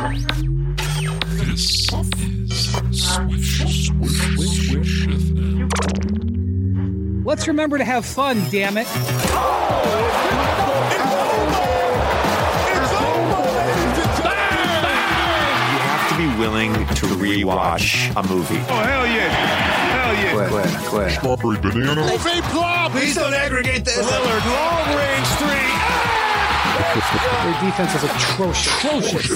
This is Swish, Swish, Swish FM. Let's remember to have fun, damn it. You have to be willing to rewatch a movie. Oh, hell yeah. Hell yeah. Quit, quit, quit. Strawberry banana. Please don't aggregate this. Lillard, long range three. Their defense is atrocious.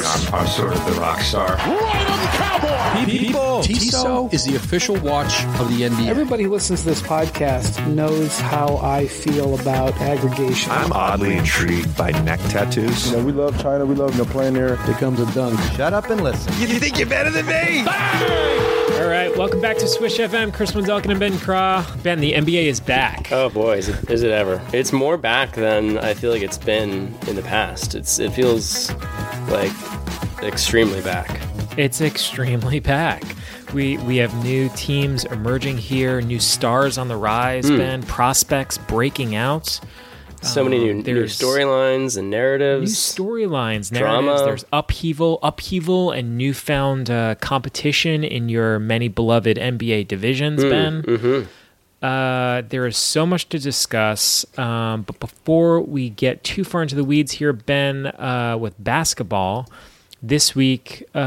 I'm, I'm sort of the rock star. Right on the cowboy. People, Tissot is the official watch of the NBA. Everybody who listens to this podcast knows how I feel about aggregation. I'm oddly intrigued by neck tattoos. You know, we love China. We love you know, playing there. Here comes a dunk. Shut up and listen. You think you're better than me? All right, welcome back to Swish FM. Chris Wendelken and Ben Craw. Ben, the NBA is back. Oh boy, is it, is it ever? It's more back than I feel like it's been in the past. It's it feels like extremely back. It's extremely back. We we have new teams emerging here, new stars on the rise, hmm. Ben, prospects breaking out. So many new, new storylines and narratives. New storylines, narratives. Drama. There's upheaval, upheaval, and newfound uh, competition in your many beloved NBA divisions, Ben. Uh, there is so much to discuss. Um, but before we get too far into the weeds here, Ben, uh, with basketball, this week, uh,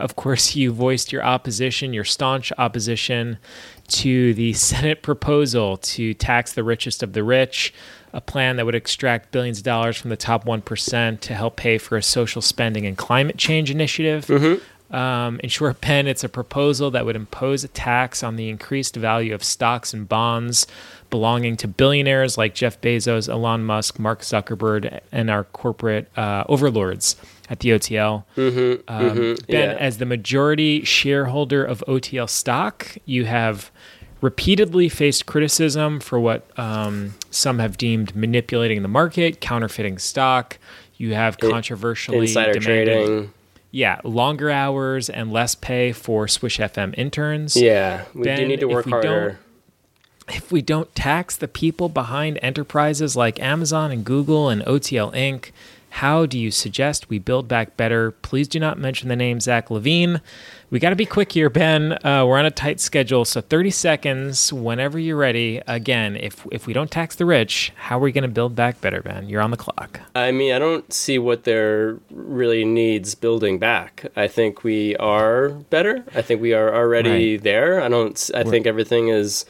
of course, you voiced your opposition, your staunch opposition to the Senate proposal to tax the richest of the rich, a plan that would extract billions of dollars from the top 1% to help pay for a social spending and climate change initiative. Um, in short, Ben, it's a proposal that would impose a tax on the increased value of stocks and bonds belonging to billionaires like Jeff Bezos, Elon Musk, Mark Zuckerberg, and our corporate uh, overlords at the OTL. um, Ben, yeah. as the majority shareholder of OTL stock, you have repeatedly faced criticism for what um, some have deemed manipulating the market, counterfeiting stock. You have controversially Insider demanded- trading. yeah, longer hours and less pay for Swish FM interns. Yeah, we Ben, do need to work harder. If we don't tax the people behind enterprises like Amazon and Google and OTL Inc., how do you suggest we build back better? Please do not mention the name Zach LaVine. We got to be quick here, Ben. Uh, we're on a tight schedule, so 30 seconds whenever you're ready. Again, if if we don't tax the rich, how are we going to build back better, Ben? You're on the clock. I mean, I don't see what there really needs building back. I think we are better. I think we are already Right. there. I don't. I think everything is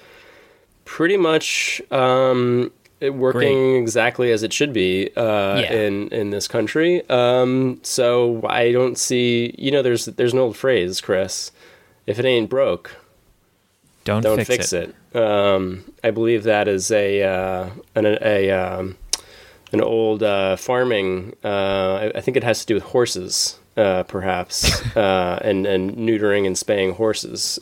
pretty much um, working Great. exactly as it should be uh, Yeah. in in this country. Um, so I don't see. You know, there's there's an old phrase, Chris. If it ain't broke, Don't, don't fix, fix, it. it. Um, I believe that is a uh, an a um, an old uh, farming. Uh, I, I think it has to do with horses, uh, perhaps, uh, and and neutering and spaying horses.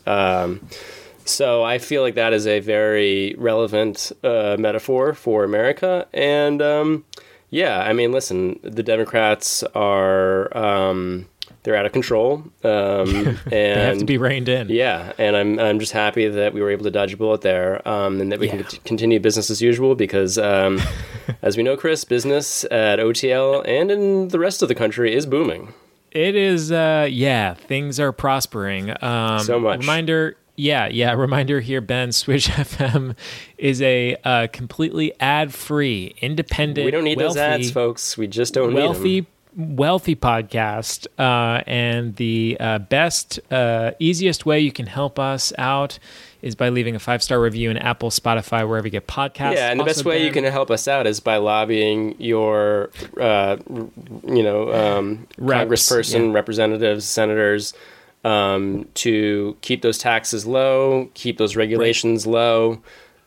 So I feel like that is a very relevant uh, metaphor for America, and um, yeah, I mean, listen, the Democrats are. Um, they're out of control, um, and They have to be reined in. yeah, and I'm I'm just happy that we were able to dodge a bullet there, um, and that we Yeah. can cont- continue business as usual because, um, as we know, Chris, business at OTL and in the rest of the country is booming. It is, uh, yeah, things are prospering. Um, So much. Reminder, yeah, yeah, reminder here, Ben, Swish FM is a uh, completely ad free, independent, We don't need those ads, folks. We just don't wealthy, wealthy podcast. Uh, and the uh, best, uh, easiest way you can help us out is by leaving a five star review in Apple, Spotify, wherever you get podcasts. Yeah, and the best Also, way you can help us out is by lobbying your, uh, you know, um, Reps, congressperson, yeah. representatives, senators, um, to keep those taxes low, keep those regulations low,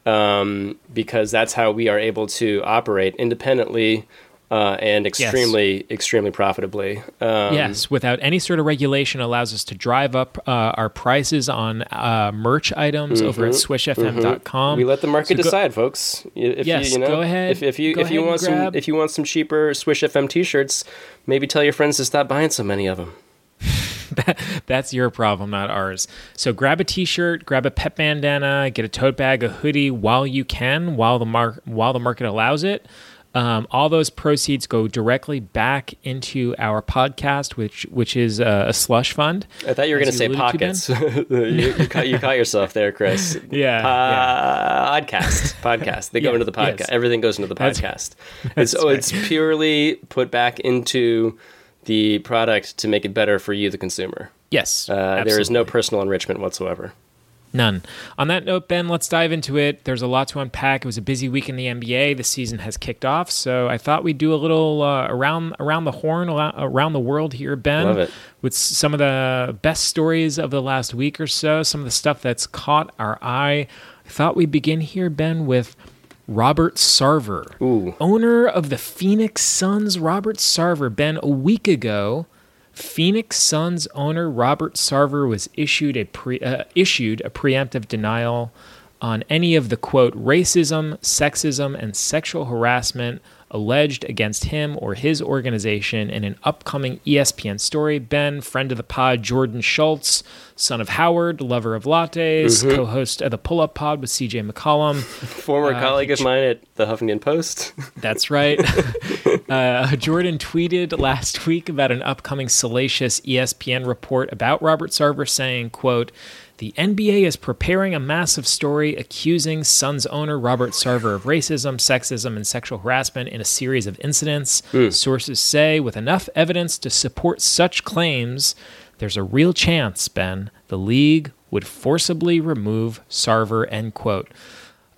um, because that's how we are able to operate independently uh, and extremely, extremely profitably. Um, Yes, without any sort of regulation, allows us to drive up uh, our prices on uh, merch items over at swishfm.com. Mm-hmm. We let the market So go- decide, folks. If Yes, you, you know, go ahead- If, if you if you want some if you want some cheaper Swish FM T-shirts, maybe tell your friends to stop buying so many of them. That's your problem, not ours. So grab a t-shirt, grab a pet bandana, get a tote bag, a hoodie while you can, while the mar- while the market allows it. Um, all those proceeds go directly back into our podcast, which which is uh, a slush fund. I thought you were going to say to, pockets. you, you, caught, you caught yourself there, Chris. Yeah, Podcast. Podcast. They go into the podcast. yes. Everything goes into the That's- podcast. It's, oh, it's purely put back into the product to make it better for you, the consumer. Yes, Uh, there is no personal enrichment whatsoever. None. On that note, Ben, let's dive into it. There's a lot to unpack. It was a busy week in the NBA. The season has kicked off, so I thought we'd do a little uh, around around the horn, around the world here, Ben, Love it. with some of the best stories of the last week or so. Some of the stuff that's caught our eye. I thought we'd begin here, Ben, with Robert Sarver, Ooh. owner of the Phoenix Suns. Robert Sarver, Ben, a week ago. Phoenix Suns owner Robert Sarver was issued a pre, uh, issued a preemptive denial on any of the quote racism, sexism, and sexual harassment alleged against him or his organization in an upcoming ESPN story. Ben, friend of the pod, Jordan Schultz, son of Howard, lover of lattes, co-host of the Pull Up Pod with CJ McCollum. Former Uh, colleague of mine at the Huffington Post. That's right. uh, Jordan tweeted last week about an upcoming salacious ESPN report about Robert Sarver saying, quote, the NBA is preparing a massive story accusing Suns owner Robert Sarver of racism, sexism, and sexual harassment in a series of incidents. Hmm. Sources say, with enough evidence to support such claims, there's a real chance, Ben, the league would forcibly remove Sarver, end quote.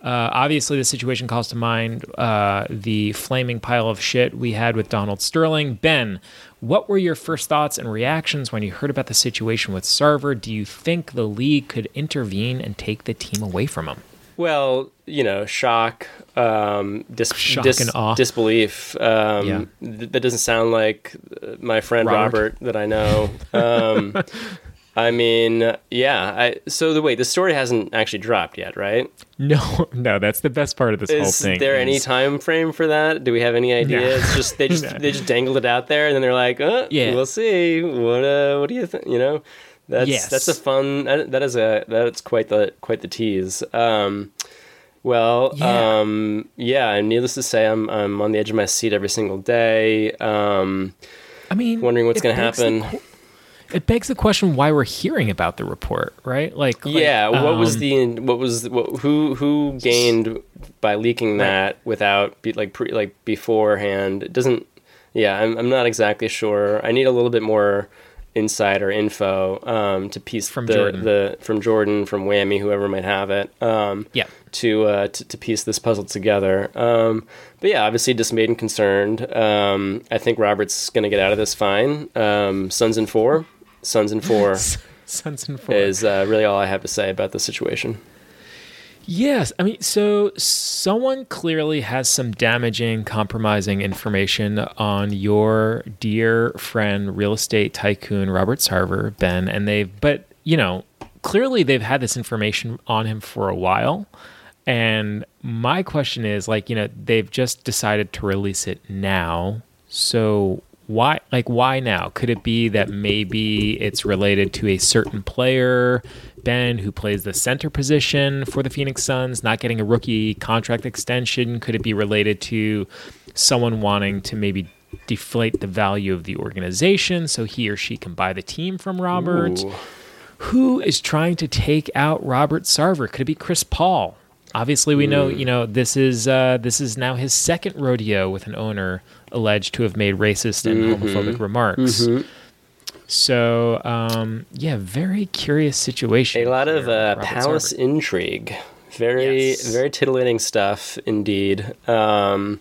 Uh, obviously, the situation calls to mind uh, the flaming pile of shit we had with Donald Sterling. Ben, what were your first thoughts and reactions when you heard about the situation with Sarver? Do you think the league could intervene and take the team away from him? Well, you know, shock, um, dis- Shock dis- and awe. disbelief. Um, Yeah. th- that doesn't sound like my friend Robert. Robert, that I know. Um, I mean, yeah. I, so the wait, the story hasn't actually dropped yet, right? No, no, that's the best part of this whole thing. Is there any time frame for that? Do we have any idea? No. It's just they just No. they just dangled it out there, and then they're like, uh, Yeah. we'll see. What uh, what do you think? You know, that's Yes. that's a fun. That, is a that's quite the quite the tease. Um, well, Yeah. um, yeah, and needless to say, I'm I'm on the edge of my seat every single day. Um, I mean, wondering what's begs the happen. qu- it begs the question why we're hearing about the report, right? Like, like, yeah, what was um, the what was what, who who gained by leaking Right. that without be, like pre, like beforehand? It doesn't. Yeah, I'm I'm not exactly sure. I need a little bit more insider info um, to piece From the, Jordan. the from Jordan from Whammy whoever might have it. Um, Yeah. To, uh, to to piece this puzzle together. Um, but yeah, obviously dismayed and concerned. Um, I think Robert's going to get out of this fine. Um, Suns in four. Suns in four Suns and Four? is uh, really all I have to say about the situation. Yes, I mean, so someone clearly has some damaging, compromising information on your dear friend, real estate tycoon Robert Sarver, Ben, and they've, but you know, clearly they've had this information on him for a while. And my question is, like, you know, they've just decided to release it now. So why, like, why now? Could it be that maybe it's related to a certain player, Ben, who plays the center position for the Phoenix Suns, not getting a rookie contract extension? Could it be related to someone wanting to maybe deflate the value of the organization so he or she can buy the team from Robert? Ooh. who is trying to take out Robert Sarver? Could it be Chris Paul? Obviously, we know you know this is uh, this is now his second rodeo with an owner alleged to have made racist and homophobic remarks. So um, yeah, very curious situation. A lot of here uh, palace Sarver. intrigue. Very, Yes. very titillating stuff indeed. Um,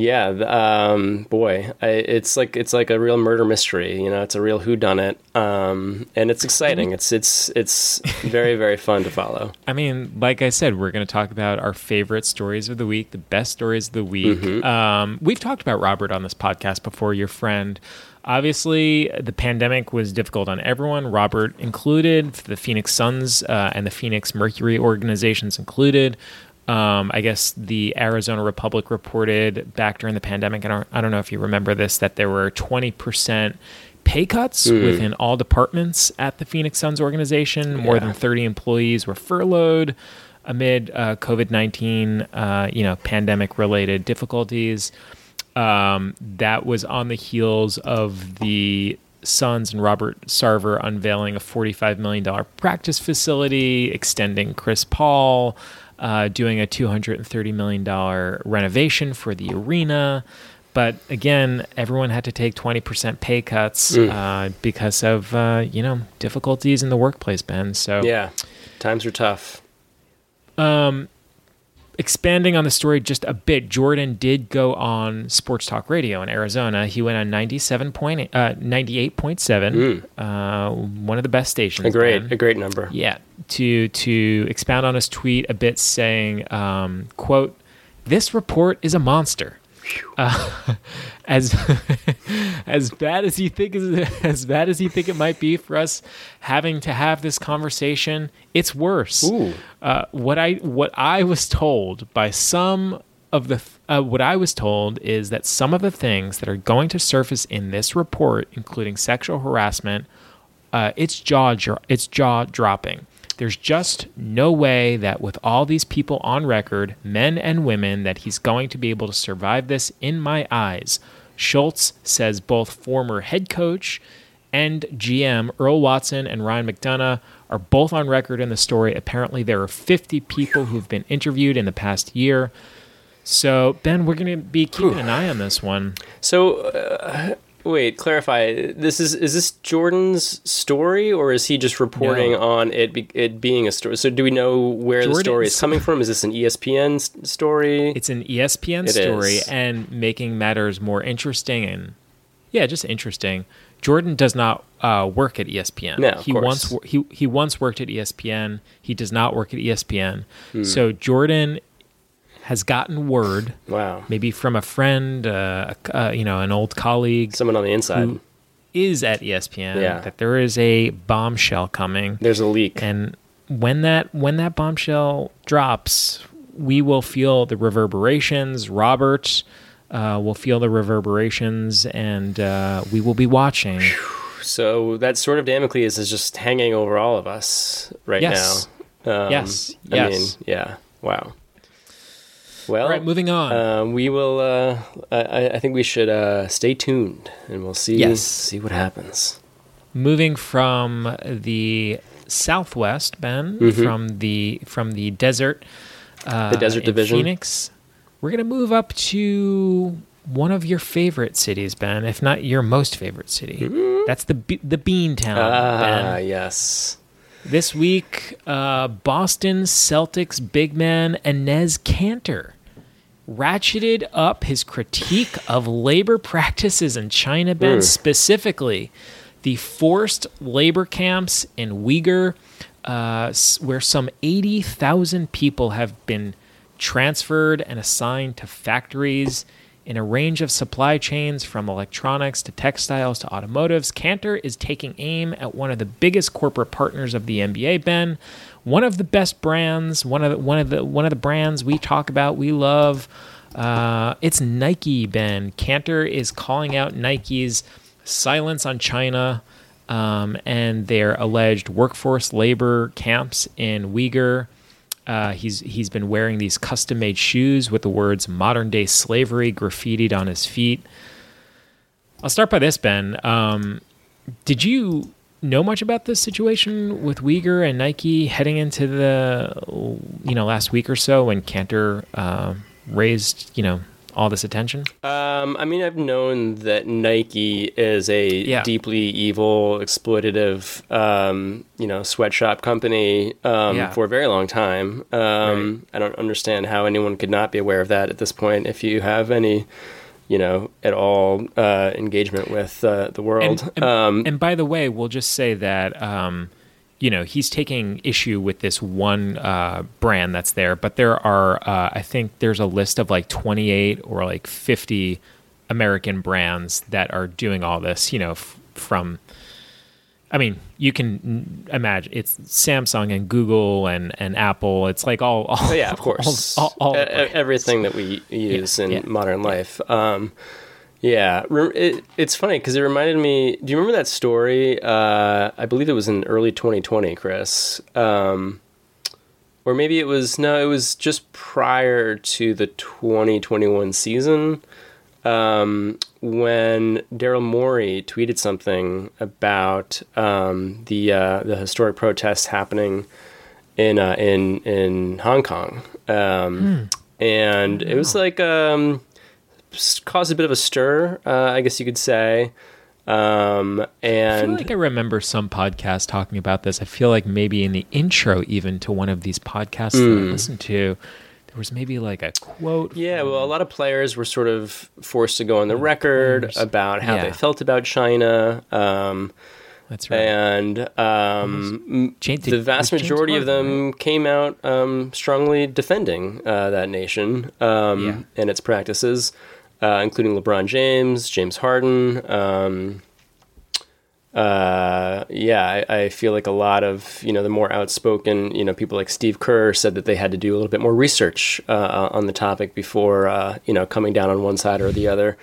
yeah, um, boy, I, it's like it's like a real murder mystery. You know, it's a real whodunit, um, and it's exciting. It's it's it's very very fun to follow. I mean, like I said, we're going to talk about our favorite stories of the week, the best stories of the week. Mm-hmm. Um, we've talked about Robert on this podcast before, your friend. Obviously, the pandemic was difficult on everyone, Robert included, the Phoenix Suns uh, and the Phoenix Mercury organizations included. Um, I guess the Arizona Republic reported back during the pandemic. I don't, I don't know if you remember this, that there were 20% pay cuts Hmm. within all departments at the Phoenix Suns organization. More Yeah. than 30 employees were furloughed. amid uh, COVID nineteen, uh, you know, pandemic related difficulties. Um, that was on the heels of the Suns and Robert Sarver unveiling a $45 million practice facility, extending Chris Paul, uh, doing a $230 million renovation for the arena. But again, everyone had to take 20% pay cuts uh, because of, uh, you know, difficulties in the workplace, Ben. So Yeah, times are tough. expanding on the story just a bit, Jordan did go on Sports Talk Radio in Arizona. He went on 97 point, uh, 98.7, uh, one of the best stations. A great, Ben. a great number. Yeah, to to expound on his tweet a bit, saying, um, "quote This report is a monster." Uh, as as bad as you think as bad as you think it might be for us having to have this conversation, it's worse. Uh, what I what I was told by some of the uh, what I was told is that some of the things that are going to surface in this report, including sexual harassment, uh, it's jaw dro- it's jaw dropping. There's just no way that with all these people on record, men and women, that he's going to be able to survive this. In my eyes, Schultz says both former head coach and GM Earl Watson and Ryan McDonough are both on record in the story. Apparently, there are 50 people who've been interviewed in the past year. So, Ben, we're going to be keeping an eye on this one. So, uh, wait, clarify. This is is this Jordan's story, or is he just reporting No. on it be, it being a story? So, do we know where the story is coming from? Is this an ESPN story? It's an ESPN It story, is. and making matters more interesting and yeah, just interesting. Jordan does not uh, work at ESPN. No, of he course. once he he once worked at ESPN. He does not work at ESPN. Hmm. So Jordan has gotten word, wow, maybe from a friend, uh, uh, you know, an old colleague someone on the inside. is at ESPN, Yeah. that there is a bombshell coming. There's a leak. And when that when that bombshell drops, we will feel the reverberations. Robert uh, will feel the reverberations, and uh, we will be watching. So that sort of Damocles is just hanging over all of us right Yes. now. Um, Yes. I Yes. mean, yeah. Wow. Well, All right, moving on. Um, we will. Uh, I, I think we should uh, stay tuned, and we'll see. Yes. See what happens. moving from the southwest, Ben, from the from the desert, uh, Mm-hmm. The desert division. Phoenix. We're gonna move up to one of your favorite cities, Ben, if not your most favorite city. That's the Be- the Bean Town, Mm-hmm. Ah, Ben. yes. This week, uh, Boston Celtics big man Enes Kanter ratcheted up his critique of labor practices in China, Ben, specifically the forced labor camps in Uyghur, uh, where some 80,000 people have been transferred and assigned to factories in a range of supply chains from electronics to textiles to automotives. Kanter is taking aim at one of the biggest corporate partners of the NBA, Ben. One of the best brands, one of the, one of the one of the brands we talk about, we love. Uh, it's Nike, Ben. Kanter is calling out Nike's silence on China um, and their alleged workforce labor camps in Uyghur. Uh, he's he's been wearing these custom made shoes with the words "modern day slavery" graffitied on his feet. I'll start by this, Ben. Um, did you know much about this situation with Uyghur and Nike heading into the you know last week or so when Kanter uh, raised you know all this attention? Um, I mean, I've known that Nike is a Yeah. deeply evil, exploitative, um, you know, sweatshop company um, Yeah. for a very long time. Um, I don't understand how anyone could not be aware of that at this point. If you have any, you know, at all uh, engagement with uh, the world, And, and, um, and by the way, we'll just say that um, you know he's taking issue with this one uh, brand that's there, but there are uh, I think there's a list of like 28 or like 50 American brands that are doing all this. You know, f- from I mean, you can imagine it's Samsung and Google and, and Apple. It's like all, all yeah, of course. all, all, all everything that we use in yeah, modern life. Um, yeah, it, it's funny because it reminded me. Do you remember that story? Uh, I believe it was in early 2020, Chris. Um, or maybe it was no, it was just prior to the 2021 season um, when Daryl Morey tweeted something about um, the uh, the historic protests happening in uh, in in Hong Kong, um, and it was like um, caused a bit of a stir, uh, I guess you could say. Um, I feel like I remember some podcast talking about this. I feel like maybe in the intro, even to one of these podcasts that I listened to, there was maybe like a quote. Yeah, well, a lot of players were sort of forced to go on the record players. about how they felt about China, um, That's right. and um, James- the vast majority of them came out um, strongly defending uh, that nation um, Yeah. and its practices, uh, including LeBron James, James Harden. Uh, yeah, I, I feel like a lot of you know the more outspoken you know people like Steve Kerr said that they had to do a little bit more research uh, on the topic before uh, you know coming down on one side or the other,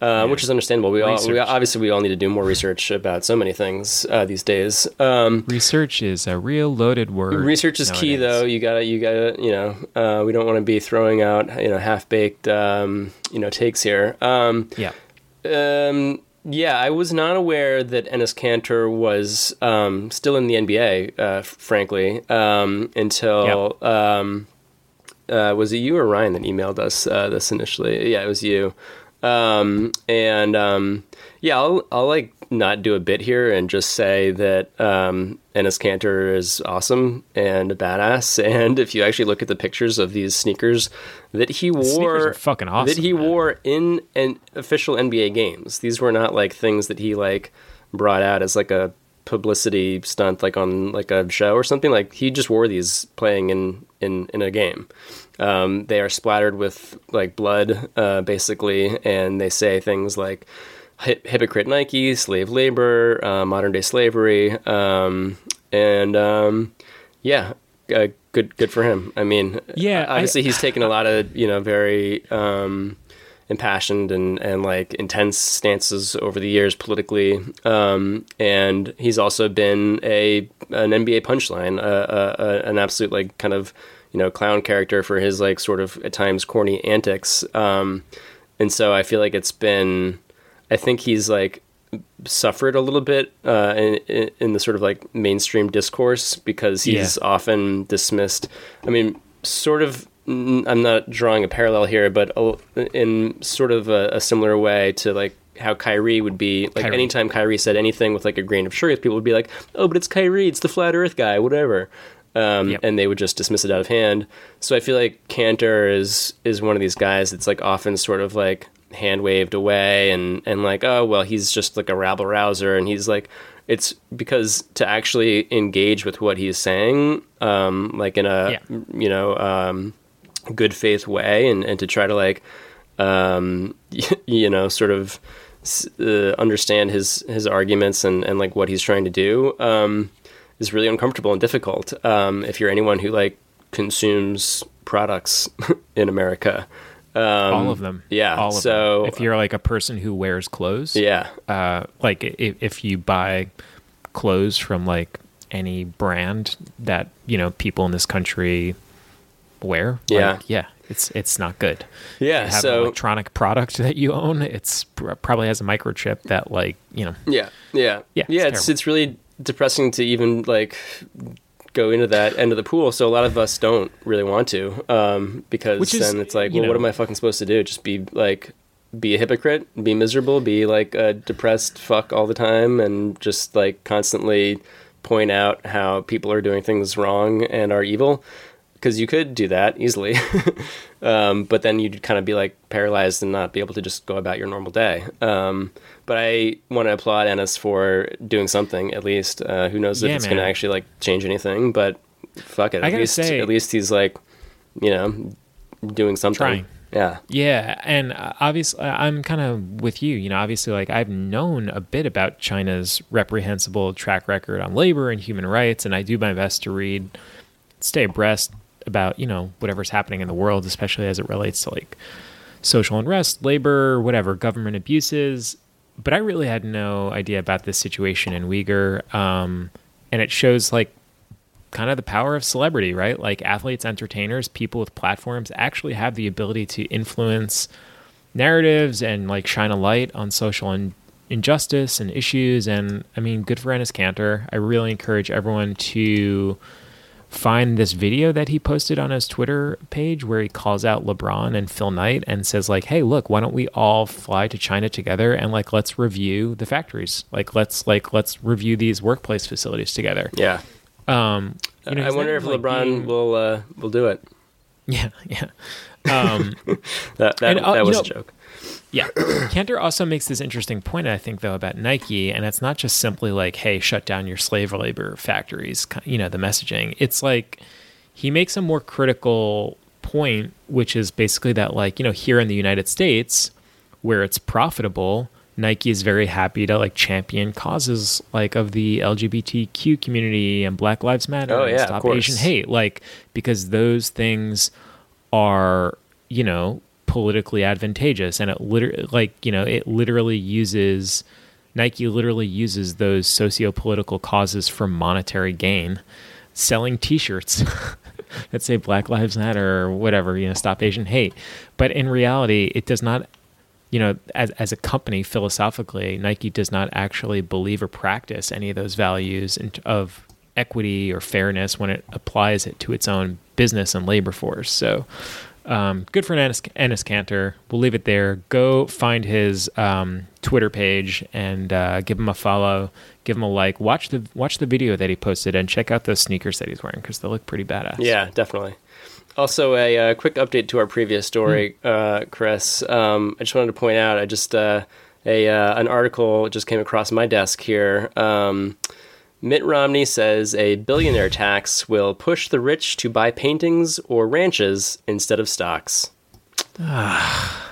uh, which is understandable. We all we, obviously we all need to do more research about so many things uh, these days. Um, Research is a real loaded word. Research is key, though. You gotta, you gotta, you know, uh, we don't want to be throwing out, you know, half baked, um, you know, takes here. Um, Yeah. um, yeah, I was not aware that Enes Kanter was um, still in the NBA, uh, frankly, um, until um, uh, was it you or Ryan that emailed us uh, this initially? Yeah, it was you. Um, and um, yeah, I'll, I'll like not do a bit here and just say that um, Enes Kanter is awesome and a badass. And if you actually look at the pictures of these sneakers that he wore, are fucking awesome, that he man. wore in an official NBA games. These were not like things that he like brought out as like a publicity stunt, like on like a show or something. Like he just wore these playing in in in a game. Um, they are splattered with like blood, uh, basically, and they say things like hypocrite Nike, slave labor, uh, modern day slavery, um, and um, yeah, uh, good good for him. I mean, Yeah, I- obviously he's taken a lot of you know very um, impassioned and, and like intense stances over the years politically. Um, and he's also been a an NBA punchline, uh, uh, uh, an absolute like kind of you know clown character for his like sort of at times corny antics. Um, and so I feel like it's been, I think he's like suffered a little bit uh, in, in the sort of like mainstream discourse because he's Yeah. often dismissed. I mean, sort of. I'm not drawing a parallel here, but in sort of a, a similar way to like how Kyrie would be. Like Kyrie. anytime Kyrie said anything with like a grain of truth, people would be like, "Oh, but it's Kyrie. It's the flat Earth guy. Whatever." Um, Yep. and they would just dismiss it out of hand. So I feel like Kanter is is one of these guys that's like often sort of like hand waved away and and like oh well he's just like a rabble rouser and he's like it's because to actually engage with what he's saying um like in a Yeah. you know um good faith way and and to try to like um you know sort of uh, understand his his arguments and and like what he's trying to do um is really uncomfortable and difficult um if you're anyone who like consumes products in America um all of them. yeah, All of so- them. If you're like a person who wears clothes, yeah uh, like if, if you buy clothes from like any brand that you know people in this country wear, Yeah. like, yeah, it's it's not good. yeah You have an so electronic product that you own, it's pr- probably has a microchip that like you know Yeah, yeah, Yeah, yeah. it's It's it's really depressing to even like go into that end of the pool. So a lot of us don't really want to, um, because Which is, then it's like, well, what am I fucking supposed to do? Just be like, be a hypocrite, be miserable, be like a depressed fuck all the time, and just like constantly point out how people are doing things wrong and are evil. Because you could do that easily, um, but then you'd kind of be like paralyzed and not be able to just go about your normal day. Um, but I want to applaud Enes for doing something at least. Uh, who knows if Yeah, it's going to actually like change anything? But fuck it. I At least, say- at least he's like, you know, doing something. Trying. Yeah. Yeah, and uh, obviously, I'm kind of with you. You know, obviously, like I've known a bit about China's reprehensible track record on labor and human rights, and I do my best to read, stay abreast about you know whatever's happening in the world, especially as it relates to like social unrest, labor, whatever, government abuses. But I really had no idea about this situation in Uyghur, um, and it shows like kind of the power of celebrity, right? Like athletes, entertainers, people with platforms actually have the ability to influence narratives and like shine a light on social in- injustice and issues. And I mean, good for Enes Kanter. I really encourage everyone to find this video that he posted on his Twitter page where he calls out LeBron and Phil Knight and says like, "Hey, look, why don't we all fly to China together and like let's review the factories. Like let's like let's review these workplace facilities together." Yeah. Um, you know, I wonder if like, LeBron being- will uh, will do it. Yeah, yeah. Um, That that, And, uh, that was know- a joke. Yeah. Kanter also makes this interesting point, I think, though, about Nike. And it's not just simply like, hey, shut down your slave labor factories, you know, the messaging. It's like he makes a more critical point, which is basically that, like, you know, here in the United States, where it's profitable, Nike is very happy to like champion causes like of the LGBTQ community and Black Lives Matter Oh, and yeah, of Stop. Asian Hate, like because those things are you know politically advantageous and it literally like you know it literally uses nike literally uses those socio-political causes for monetary gain selling t-shirts that say black lives matter or whatever you know stop asian hate. But in reality it does not you know as, as a company philosophically nike does not actually believe or practice any of those values of equity or fairness when it applies it to its own business and labor force. So um, good for Enes, Enes Kanter. We'll leave it there. Go find his um, Twitter page and uh, give him a follow. Give him a like. Watch the watch the video that he posted and check out those sneakers that he's wearing because they look pretty badass. Yeah, definitely. Also, a uh, quick update to our previous story, Hmm. uh, Chris. Um, I just wanted to point out, I just uh, a uh, an article just came across my desk here. Mitt Romney says a billionaire tax will push the rich to buy paintings or ranches instead of stocks.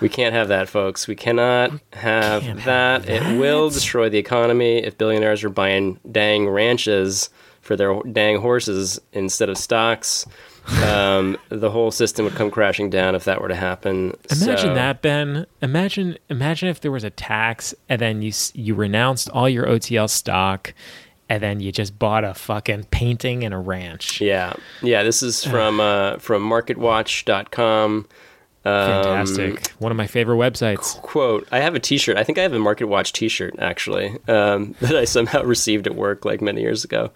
we can't have that, folks. We cannot have can't that. have It will destroy the economy if billionaires are buying dang ranches for their dang horses instead of stocks. Um, the whole system would come crashing down if that were to happen. Imagine So- that, Ben. Imagine imagine if there was a tax and then you you renounced all your OTL stock and then you just bought a fucking painting and a ranch. Yeah, yeah. This is from uh, from MarketWatch.com. Fantastic. One of my favorite websites. quote i have a t-shirt i think i have a market watch t-shirt actually um, that i somehow received at work like many years ago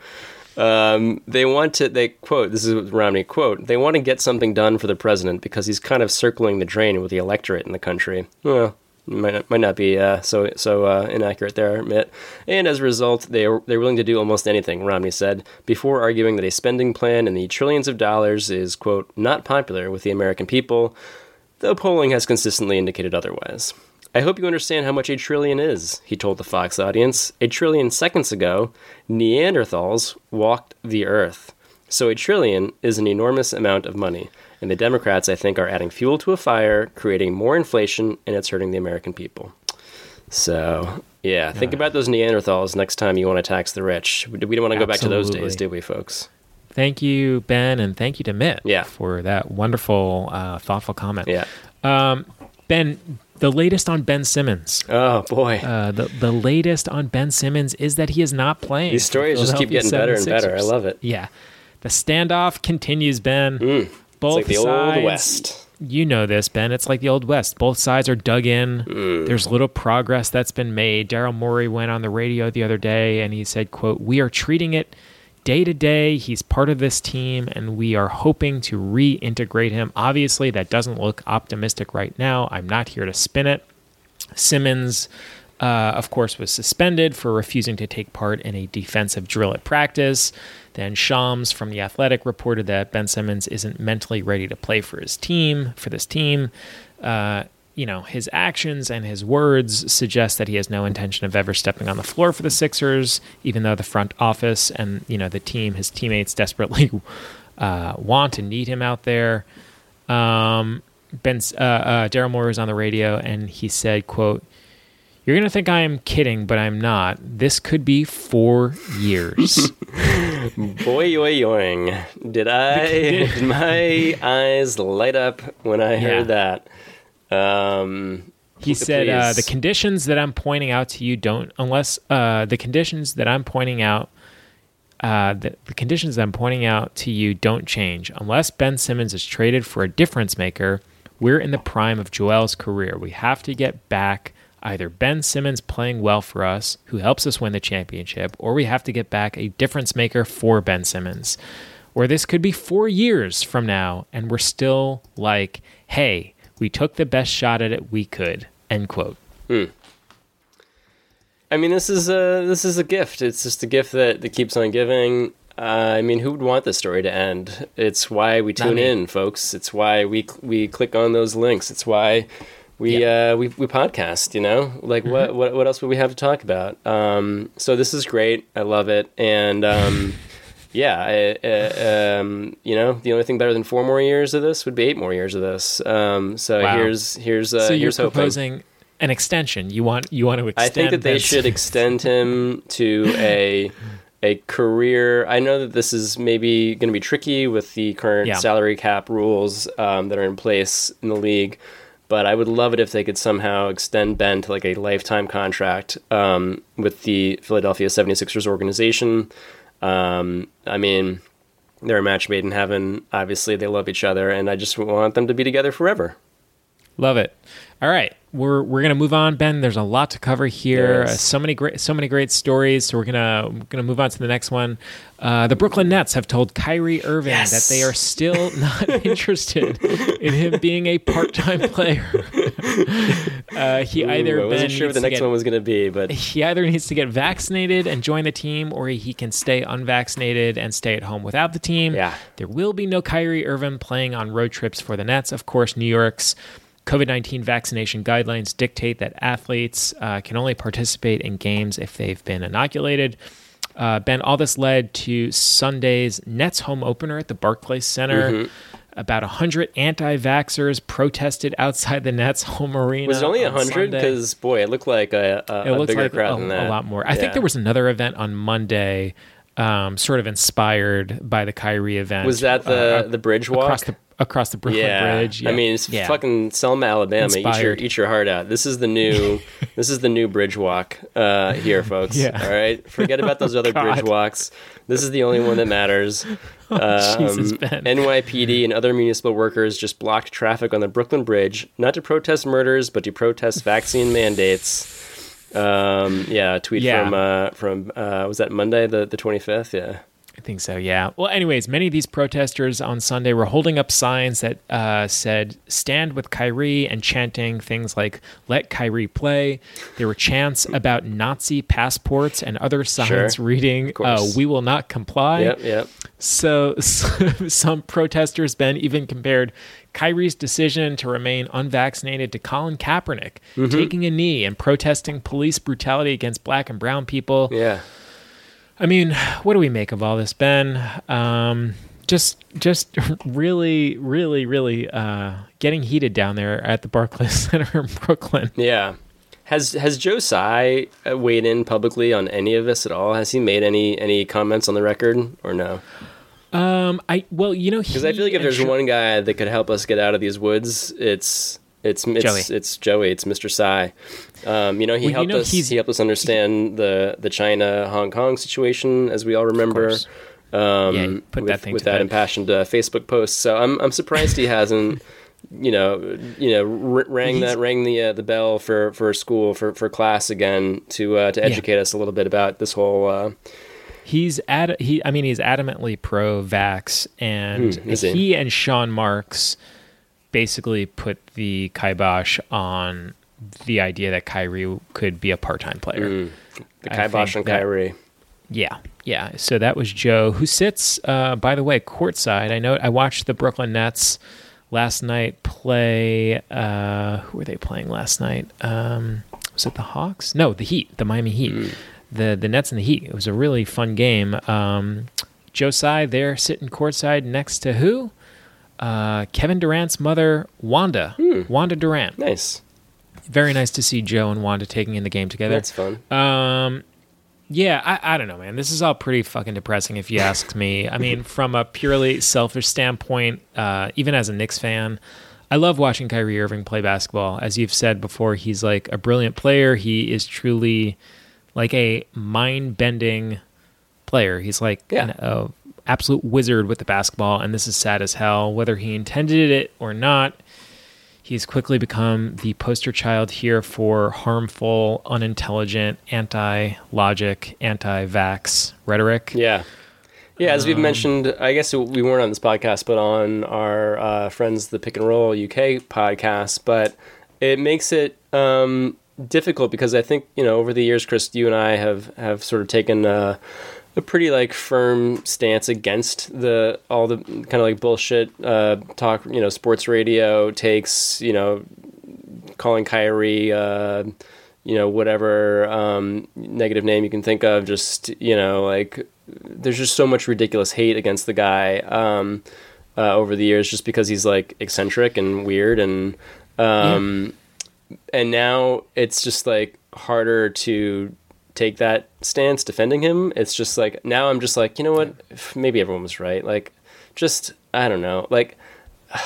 um, they want to they quote this is romney quote they want to get something done for the president because he's kind of circling the drain with the electorate in the country well might not, might not be uh, so so uh, inaccurate there, Mitt. And as a result, they they're willing to do almost anything. Romney said before arguing that a spending plan in the trillions of dollars is quote not popular with the American people though polling has consistently indicated otherwise. I hope you understand how much a trillion is, he told the Fox audience. A trillion seconds ago, Neanderthals walked the earth. So a trillion is an enormous amount of money, and the Democrats, I think, are adding fuel to a fire, creating more inflation, and it's hurting the American people. So, yeah, think about those Neanderthals next time you want to tax the rich. We don't want to go back to those days, do we, folks? Thank you, Ben, and thank you to Mitt Yeah. for that wonderful, uh, thoughtful comment. Yeah. Ben, the latest on Ben Simmons. Oh, boy. Uh, the the latest on Ben Simmons is that he is not playing. These stories just keep getting better and better. I love it. Yeah, the standoff continues, Ben. Mm. It's Both like the sides, Old West. You know this, Ben. It's like the old west. Both sides are dug in. Mm. There's little progress that's been made. Daryl Morey went on the radio the other day and he said, "quote We are treating it day to day. He's part of this team, and we are hoping to reintegrate him. Obviously, that doesn't look optimistic right now. I'm not here to spin it." Simmons, uh, of course, was suspended for refusing to take part in a defensive drill at practice. Then Shams from The Athletic reported that Ben Simmons isn't mentally ready to play for his team, for this team. Uh, you know, his actions and his words suggest that he has no intention of ever stepping on the floor for the Sixers, even though the front office and, you know, the team, his teammates desperately uh, want and need him out there. Um, Ben uh, uh, Daryl Morey was on the radio and he said, "quote You're gonna think I am kidding, but I'm not. This could be four years." Boy, yoy, yoing. Did I? Did my eyes light up when I heard that? Um, he said, uh, "The conditions that I'm pointing out to you don't, unless uh, the conditions that I'm pointing out uh, the, the conditions that I'm pointing out to you don't change. Unless Ben Simmons is traded for a difference maker, we're in the prime of Joel's career. We have to get back either Ben Simmons playing well for us, who helps us win the championship, or we have to get back a difference maker for Ben Simmons. Or this could be four years from now, and we're still like, hey, we took the best shot at it we could. End quote. I mean, this is a this is a gift. It's just a gift that, that keeps on giving. Uh, I mean, who would want this story to end? It's why we tune in, folks. It's why we we click on those links. It's why we uh, we we podcast. You know, like what what what else would we have to talk about? Um, so this is great. I love it, and um, yeah, I, uh, um, you know, the only thing better than four more years of this would be eight more years of this. Um, so Wow. here's here's uh, so you're here's hoping. proposing an extension. You want you want to extend. I think that they should extend him to a a career. I know that this is maybe going to be tricky with the current Yeah. salary cap rules um, that are in place in the league, but I would love it if they could somehow extend Ben to like a lifetime contract um, with the Philadelphia 76ers organization. Um, I mean, they're a match made in heaven. Obviously, they love each other, and I just want them to be together forever. Love it. All right, we're we're gonna move on, Ben. There's a lot to cover here. There Uh, so many great so many great stories. So we're gonna we're gonna move on to the next one. Uh, the Brooklyn Nets have told Kyrie Irving Yes. that they are still not interested in him being a part time player. uh, he either I wasn't sure what the next get- one was going to be, but he either needs to get vaccinated and join the team, or he can stay unvaccinated and stay at home without the team. Yeah. There will be no Kyrie Irving playing on road trips for the Nets. Of course, New York's COVID 19 vaccination guidelines dictate that athletes uh, can only participate in games if they've been inoculated. Uh, ben, all this led to Sunday's Nets home opener at the Barclays Center. Mm-hmm. About 100 anti vaxxers protested outside the Nets home arena. was it only on 100? Because, boy, it looked like a, a, a bigger like crowd a, than that. a lot more. I Yeah. think there was another event on Monday, um, sort of inspired by the Kyrie event. Was that the uh, the bridge walk? across the across the Brooklyn yeah. Bridge? I mean, it's yeah. fucking Selma, Alabama. Eat your, eat your heart out. This is the new this is the new bridge walk uh, here, folks. Yeah. All right, forget about those other bridge walks. This is the only one that matters. Jesus, Um. NYPD and other municipal workers just blocked traffic on the Brooklyn Bridge, not to protest murders, but to protest vaccine mandates. Um, yeah, a tweet Yeah. from uh, from uh, was that Monday the the twenty fifth? Yeah. I think so, yeah. Well, anyways, many of these protesters on Sunday were holding up signs that uh, said, stand with Kyrie, and chanting things like, let Kyrie play. There were chants about Nazi passports and other signs Sure. reading, uh, we will not comply. Yep. Yep. So, some protesters, Ben, even compared Kyrie's decision to remain unvaccinated to Colin Kaepernick Mm-hmm. taking a knee and protesting police brutality against black and brown people. Yeah. I mean, what do we make of all this, Ben? Um, just, just really, really, really uh, getting heated down there at the Barclays Center in Brooklyn. Yeah. Has has Joe Tsai uh, weighed in publicly on any of this at all? Has he made any any comments on the record or no? Um, I well, you know, Because I feel like if there's one guy that could help us get out of these woods, it's it's it's Joey. it's Joey. It's Mr. Tsai. Um, you know, he Well, you helped know, us. He helped us understand the the China Hong Kong situation, as we all remember. Um, Yeah, put with, that thing with that bed. impassioned uh, Facebook post. So I'm I'm surprised he hasn't. You know, you know, r- rang He's- that rang the uh, the bell for, for school for, for class again to uh, to educate us a little bit about this whole uh, He's ad- he I mean he's adamantly pro vax and Hmm, he and Sean Marks basically put the kibosh on the idea that Kyrie could be a part-time player. the I kibosh on that- Kyrie. Yeah. Yeah. So that was Joe who sits uh, by the way courtside. I know I watched the Brooklyn Nets last night play uh, who were they playing last night? Um, was it the Hawks? No, the Heat, the Miami Heat. The the Nets and the Heat. It was a really fun game. Um, Joe Tsai there sitting courtside next to who? Uh, Kevin Durant's mother, Wanda. Wanda Durant. Nice. Very nice to see Joe and Wanda taking in the game together. That's fun. Um, yeah, I, I don't know, man. This is all pretty fucking depressing, if you ask me. I mean, from a purely selfish standpoint, uh, even as a Knicks fan, I love watching Kyrie Irving play basketball. As you've said before, he's like a brilliant player. He is truly like a mind bending player. He's like Yeah. an a absolute wizard with the basketball, and this is sad as hell. Whether he intended it or not, he's quickly become the poster child here for harmful, unintelligent, anti-logic, anti-vax rhetoric. Yeah. Yeah, as we've Um, mentioned, I guess we weren't on this podcast, but on our uh, friends, the Pick and Roll UK podcast. But it makes it um, difficult because I think you know over the years, Chris, you and I have have sort of taken a, a pretty like firm stance against the all the kind of like bullshit uh, talk, you know, sports radio takes, you know, calling Kyrie, uh, you know, whatever um, negative name you can think of. Just you know, like there's just so much ridiculous hate against the guy um, uh, over the years, just because he's like eccentric and weird, and um, and now it's just like harder to take that stance defending him. It's just like now I'm just like you know what, maybe everyone was right. Like, just I don't know, like.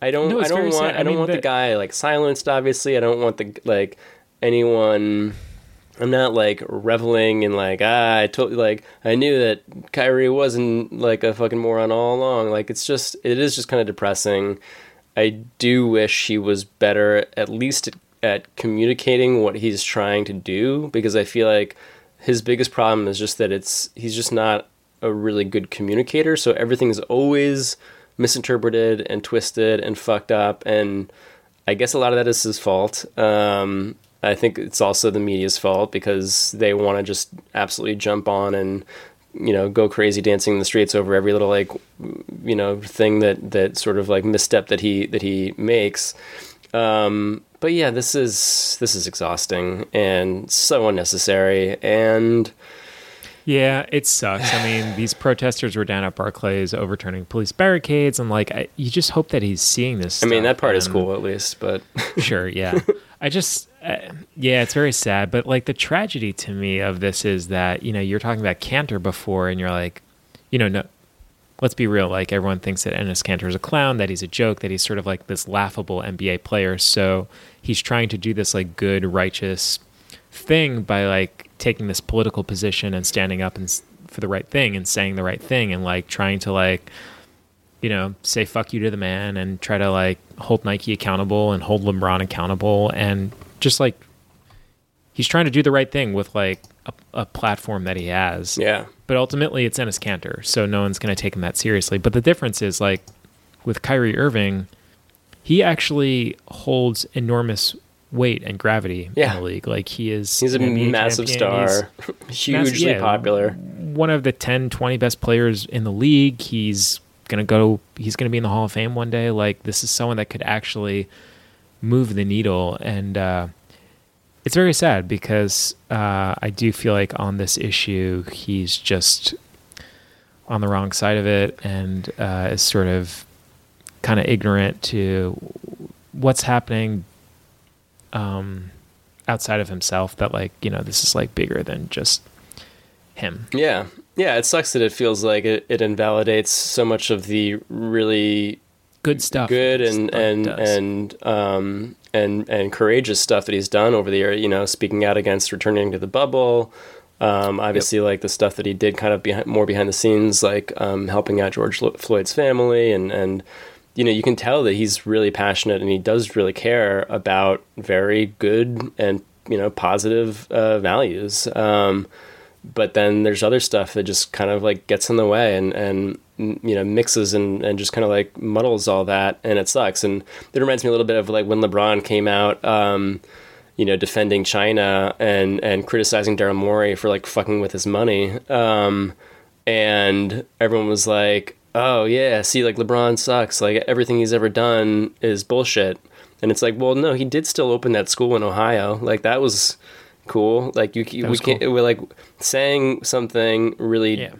I don't. No, I don't want. sad. I don't mean, want the the- guy like silenced. Obviously, I don't want the like anyone. I'm not like reveling in like ah I told like I knew that Kyrie wasn't like a fucking moron all along. Like it's just it is just kind of depressing. I do wish he was better at least at, at communicating what he's trying to do because I feel like his biggest problem is just that it's he's just not a really good communicator. So everything's always misinterpreted and twisted and fucked up and I guess a lot of that is his fault. Um, I think it's also the media's fault because they want to just absolutely jump on and you know go crazy dancing in the streets over every little like you know thing that that sort of like misstep that he that he makes. Um, but yeah, this is this is exhausting and so unnecessary and Yeah, it sucks. I mean, these protesters were down at Barclays overturning police barricades, and like, I, you just hope that he's seeing this. I mean that part is cool at least, but Sure, yeah. I just, uh, yeah, it's very sad. But like, the tragedy to me of this is that you know you're talking about Kanter before, and you're like, you know, no. Let's be real. Like everyone thinks that Enes Kanter is a clown, that he's a joke, that he's sort of like this laughable NBA player. So he's trying to do this like good, righteous thing by like taking this political position and standing up and for the right thing and saying the right thing and like trying to like you know say fuck you to the man and try to like hold Nike accountable and hold LeBron accountable and just like he's trying to do the right thing with like a, a platform that he has yeah. But ultimately it's Enes Kanter, so no one's going to take him that seriously. But the difference is like with Kyrie Irving, he actually holds enormous weight and gravity Yeah. in the league. Like he is He's a NBA massive champion. Star, hugely yeah. popular. One of the 10, 20 best players in the league. He's going to go he's going to be in the Hall of Fame one day. Like this is someone that could actually move the needle and uh it's very sad because uh, I do feel like on this issue he's just on the wrong side of it and uh, is sort of kind of ignorant to what's happening um, outside of himself. That like you know this is like bigger than just him. Yeah. Yeah, it sucks that it feels like it, it invalidates so much of the really Good stuff. good and and and um and and courageous stuff that he's done over the year. You know, speaking out against returning to the bubble. Um, obviously, like the stuff that he did, kind of behind, more behind the scenes, like um, helping out George Floyd's family, and and you know, you can tell that he's really passionate and he does really care about very good and you know positive uh, values. Um, but then there's other stuff that just kind of like gets in the way and and you know mixes and and just kind of like muddles all that and it sucks. And it reminds me a little bit of like when LeBron came out um you know defending China and and criticizing Daryl Morey for like fucking with his money um and everyone was like oh yeah see like LeBron sucks. Like everything he's ever done is bullshit. And it's like well no he did still open that school in Ohio. Like that was cool like you we can't we're like saying something really Yeah.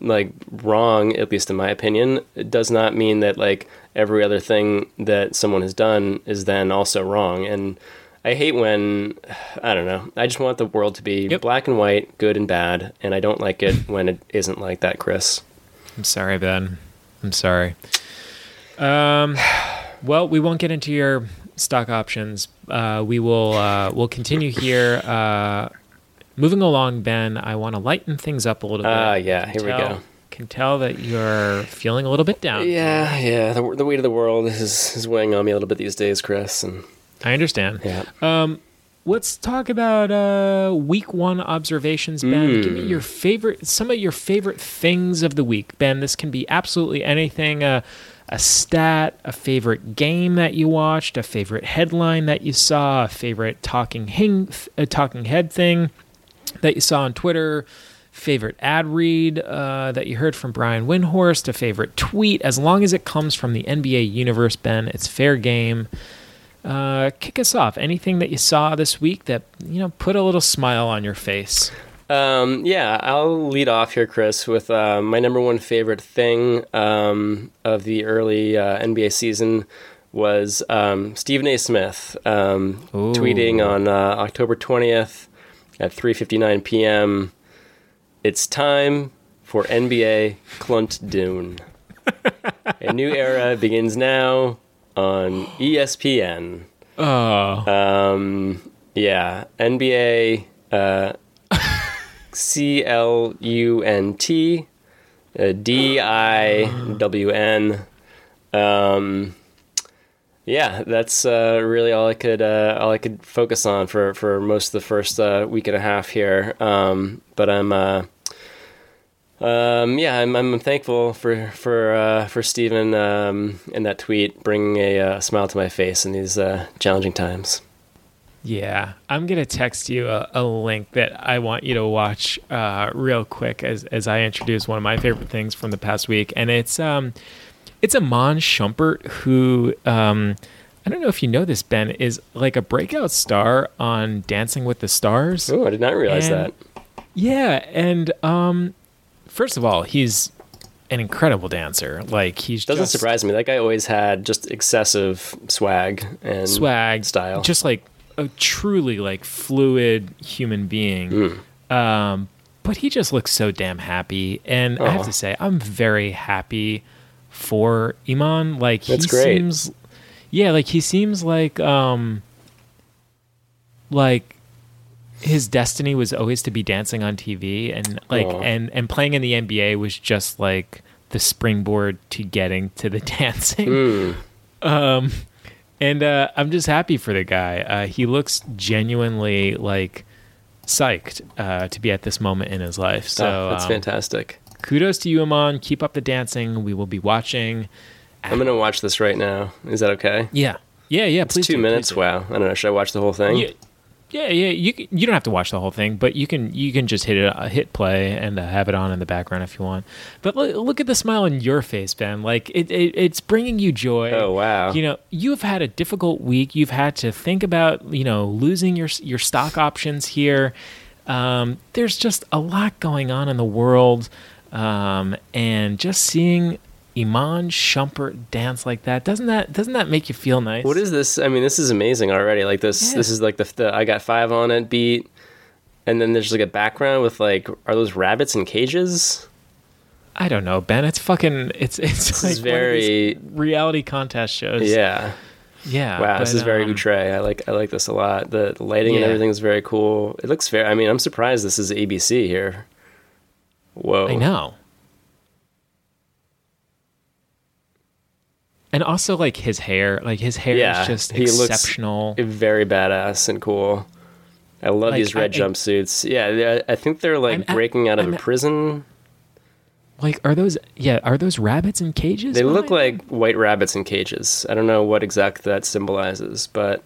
like wrong at least in my opinion it does not mean that like every other thing that someone has done is then also wrong and i hate when i don't know i just want the world to be Yep. black and white good and bad and i don't like it when it isn't like that chris I'm sorry, Ben. I'm sorry. Um, well, we won't get into your stock options. Uh, we will. Uh, we'll continue here. Uh, moving along, Ben, I want to lighten things up a little bit. Ah, yeah, here we go. Can tell that you're feeling a little bit down. Yeah, yeah. The, the weight of the world is, is weighing on me a little bit these days, Chris. And I understand. yeah, Um, Let's talk about uh, week one observations, Ben. Give me Hmm. your favorite, some of your favorite things of the week, Ben. This can be absolutely anything. Uh, a stat, a favorite game that you watched, a favorite headline that you saw, a favorite talking hing, a talking head thing that you saw on Twitter, favorite ad read uh, that you heard from Brian Windhorst, a favorite tweet. As long as it comes from the NBA universe, Ben, it's fair game. Uh, kick us off. Anything that you saw this week that you know put a little smile on your face? Um, yeah, I'll lead off here, Chris, with uh, my number one favorite thing um, of the early uh, NBA season was um, Stephen A. Smith um, tweeting on uh, October 20th at 3:59 p.m. It's time for NBA Clunt Dune. A new era begins now on ESPN. Oh, Um, yeah, NBA uh, C L U N T uh, D I W N. Um, yeah, that's uh, really all I could uh, all I could focus on for, for most of the first uh, week and a half here. Um, but I'm uh, um, yeah, I'm, I'm thankful for for uh, for Stephen um, and that tweet bringing a smile to my face in these challenging times. Yeah. I'm gonna text you a, a link that I want you to watch uh, real quick as as I introduce one of my favorite things from the past week, and it's um, it's Iman Shumpert who um. I don't know if you know this, Ben, is like a breakout star on Dancing with the Stars. Oh, I did not realize And- that. Yeah, and um, first of all, he's an incredible dancer. Like he's Doesn't just surprise me. That guy always had just excessive swag and swag style. just like a truly like fluid human being. Hmm. Um, but he just looks so damn happy, and I have to say, I'm very happy for Iman. Like That's he great. seems, yeah, like he seems like um, like his destiny was always to be dancing on TV, and like Aw. and and playing in the NBA was just like the springboard to getting to the dancing. Hmm. Um, and uh, I'm just happy for the guy. Uh, he looks genuinely like psyched uh, to be at this moment in his life. So Oh, that's um, fantastic. kudos to you, Iman. Keep up the dancing. We will be watching. I'm gonna watch this right now. Is that okay? Yeah, yeah, yeah. It's Please two do, minutes. please. Wow. I don't know. Should I watch the whole thing? Yeah, yeah, yeah. You you don't have to watch the whole thing, but you can you can just hit it, uh, hit play, and uh, have it on in the background if you want. But look, look at the smile on your face, Ben. Like it, it it's bringing you joy. Oh, wow. You know, you've had a difficult week. You've had to think about you know losing your your stock options here. Um, there's just a lot going on in the world, um, and just seeing Iman Shumpert dance like that doesn't that doesn't that make you feel nice? What is this? I mean, this is amazing already. Like this. Yeah. This is like the, the I got five on it beat, and then there's like a background with like are those rabbits in cages? I don't know, Ben. It's fucking. It's it's This like is one of these very reality contest shows. yeah. yeah. Wow, this is very um, outre. I like I like this a lot. The, the lighting and everything is very cool. It looks very. I mean, I'm surprised this is ABC here. Whoa. I know. And also, like his hair, like his hair Yeah, is just he looks exceptional. Very badass and cool. I love Like, these red I- jumpsuits. Yeah, I think they're like I'm breaking out of I'm a prison. like, are those? Yeah, are those rabbits in cages? They look like white rabbits in cages. I don't know what exact that symbolizes, but?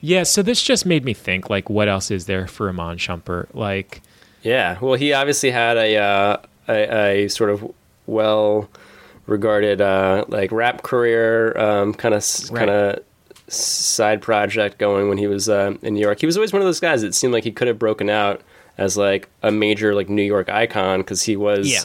Yeah. So this just made me think, like, what else is there for Iman Shumpert? Like, yeah. Well, he obviously had a uh, a, a sort of well regarded uh, like rap career, um, kind of Right. kind of side project going when he was uh, in New York. He was always one of those guys that seemed like he could have broken out as like a major like New York icon because he was Yeah.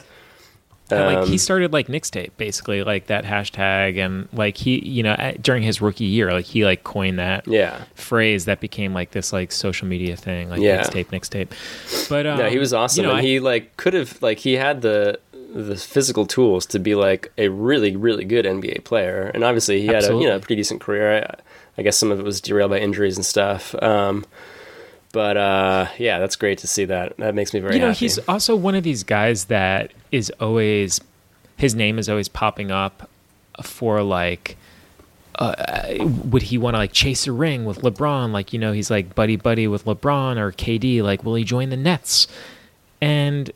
And, like he Um, started like Knickstape, basically, like that hashtag, and like he, you know, at, during his rookie year, like he like coined that yeah phrase that became like this like social media thing, like Yeah. Knickstape, Knickstape. But um, yeah he was awesome You know, and I- he like could have like he had the the physical tools to be like a really really good NBA player and obviously he had a you know pretty decent career I, I guess some of it was derailed by injuries and stuff um but uh, yeah, that's great to see that. That makes me very you know, happy. he's also one of these guys that is always his name is always popping up for like uh, would he want to like chase a ring with LeBron? Like, you know, he's like buddy buddy with LeBron or KD. Like, will he join the Nets? And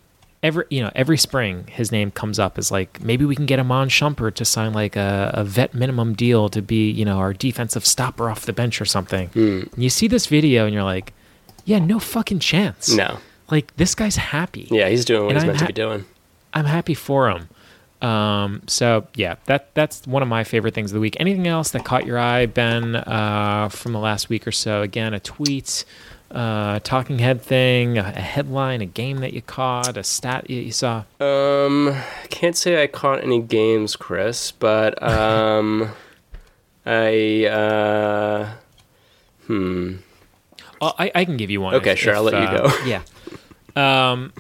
every you know every spring his name comes up as like maybe we can get Iman Shumpert to sign like a, a vet minimum deal to be you know our defensive stopper off the bench or something. And you see this video and you're like, yeah, no fucking chance. no, Like this guy's happy. yeah, he's doing what And he's I'm meant to be doing. I'm happy for him. Um, so yeah, that that's one of my favorite things of the week. Anything else that caught your eye, Ben, uh, from the last week or so? Again, a tweet, uh, talking head thing, a, headline, a game that you caught, a stat you, you saw. Um, can't say I caught any games, Chris, but um, I uh, hmm. Oh, I, I can give you one. Okay, sure, I'll let you uh, go. Yeah. Um,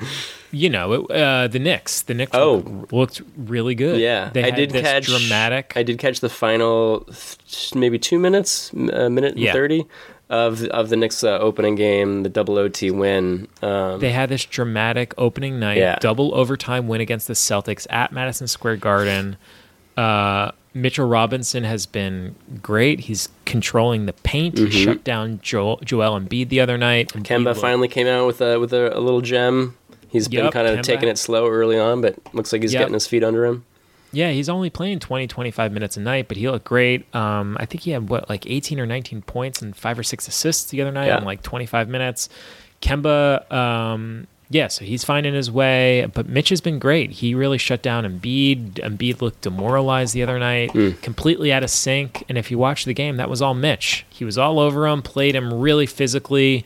you know, it, uh, the Knicks. The Knicks Oh. looked, looked really good. Yeah, they I had did this catch dramatic. I did catch the final th- maybe two minutes, a minute Yeah. and thirty of of the Knicks uh, opening game, the double OT win. Um, They had this dramatic opening night, Yeah. double overtime win against the Celtics at Madison Square Garden. Uh, Mitchell Robinson has been great. He's controlling the paint. He shut down Joel, Joel Embiid the other night. Embiid Mm-hmm. Kemba looked- finally came out with a with a, a little gem. He's been kind of Kemba. taking it slow early on, but looks like he's Yep. getting his feet under him. Yeah, he's only playing 20, 25 minutes a night, but he looked great. Um, I think he had, what, like 18 or 19 points and five or six assists the other night Yeah. in like 25 minutes. Kemba, um, yeah, so he's finding his way, but Mitch has been great. He really shut down Embiid. Embiid looked demoralized the other night, completely out of sync. And if you watch the game, that was all Mitch. He was all over him, played him really physically.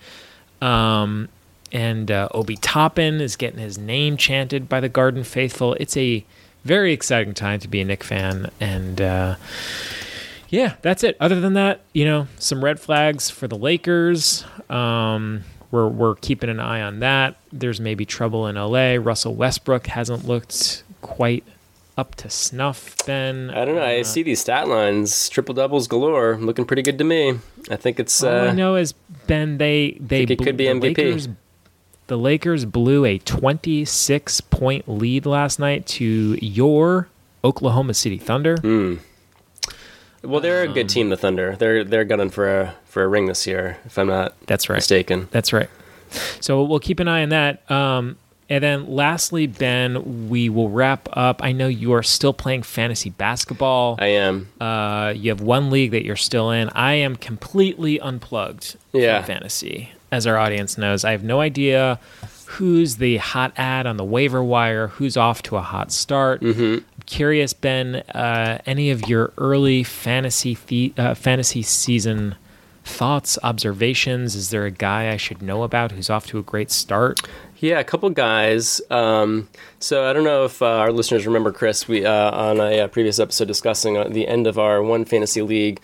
Um, and uh, Obi Toppin is getting his name chanted by the Garden faithful. It's a very exciting time to be a Knick fan, and uh, yeah, that's it. Other than that, you know, some red flags for the Lakers. Um, we're we're keeping an eye on that. There's maybe trouble in LA. Russell Westbrook hasn't looked quite up to snuff. Ben, I don't know. I see these stat lines, triple doubles galore, looking pretty good to me. I think it's. All I Uh, know is Ben. They they could be the MVP. Lakers, the Lakers blew a 26 point lead last night to your Oklahoma City Thunder. Hmm. well, they're a Um, good team, the Thunder. They're they're gunning for a for a ring this year, if I'm not That's right. mistaken. That's right. So we'll keep an eye on that. Um, and then lastly, Ben, we will wrap up. I know you are still playing fantasy basketball. I am. Uh, you have one league that you're still in. I am completely unplugged Yeah. from fantasy. As our audience knows, I have no idea who's the hot ad on the waiver wire, who's off to a hot start. Mm-hmm. I'm curious, Ben, uh, any of your early fantasy the- uh, fantasy season thoughts, observations? Is there a guy I should know about who's off to a great start? Yeah, a couple guys. Um, so I don't know if uh, our listeners remember Chris. We uh, on a, uh previous episode discussing uh, the end of our one fantasy league,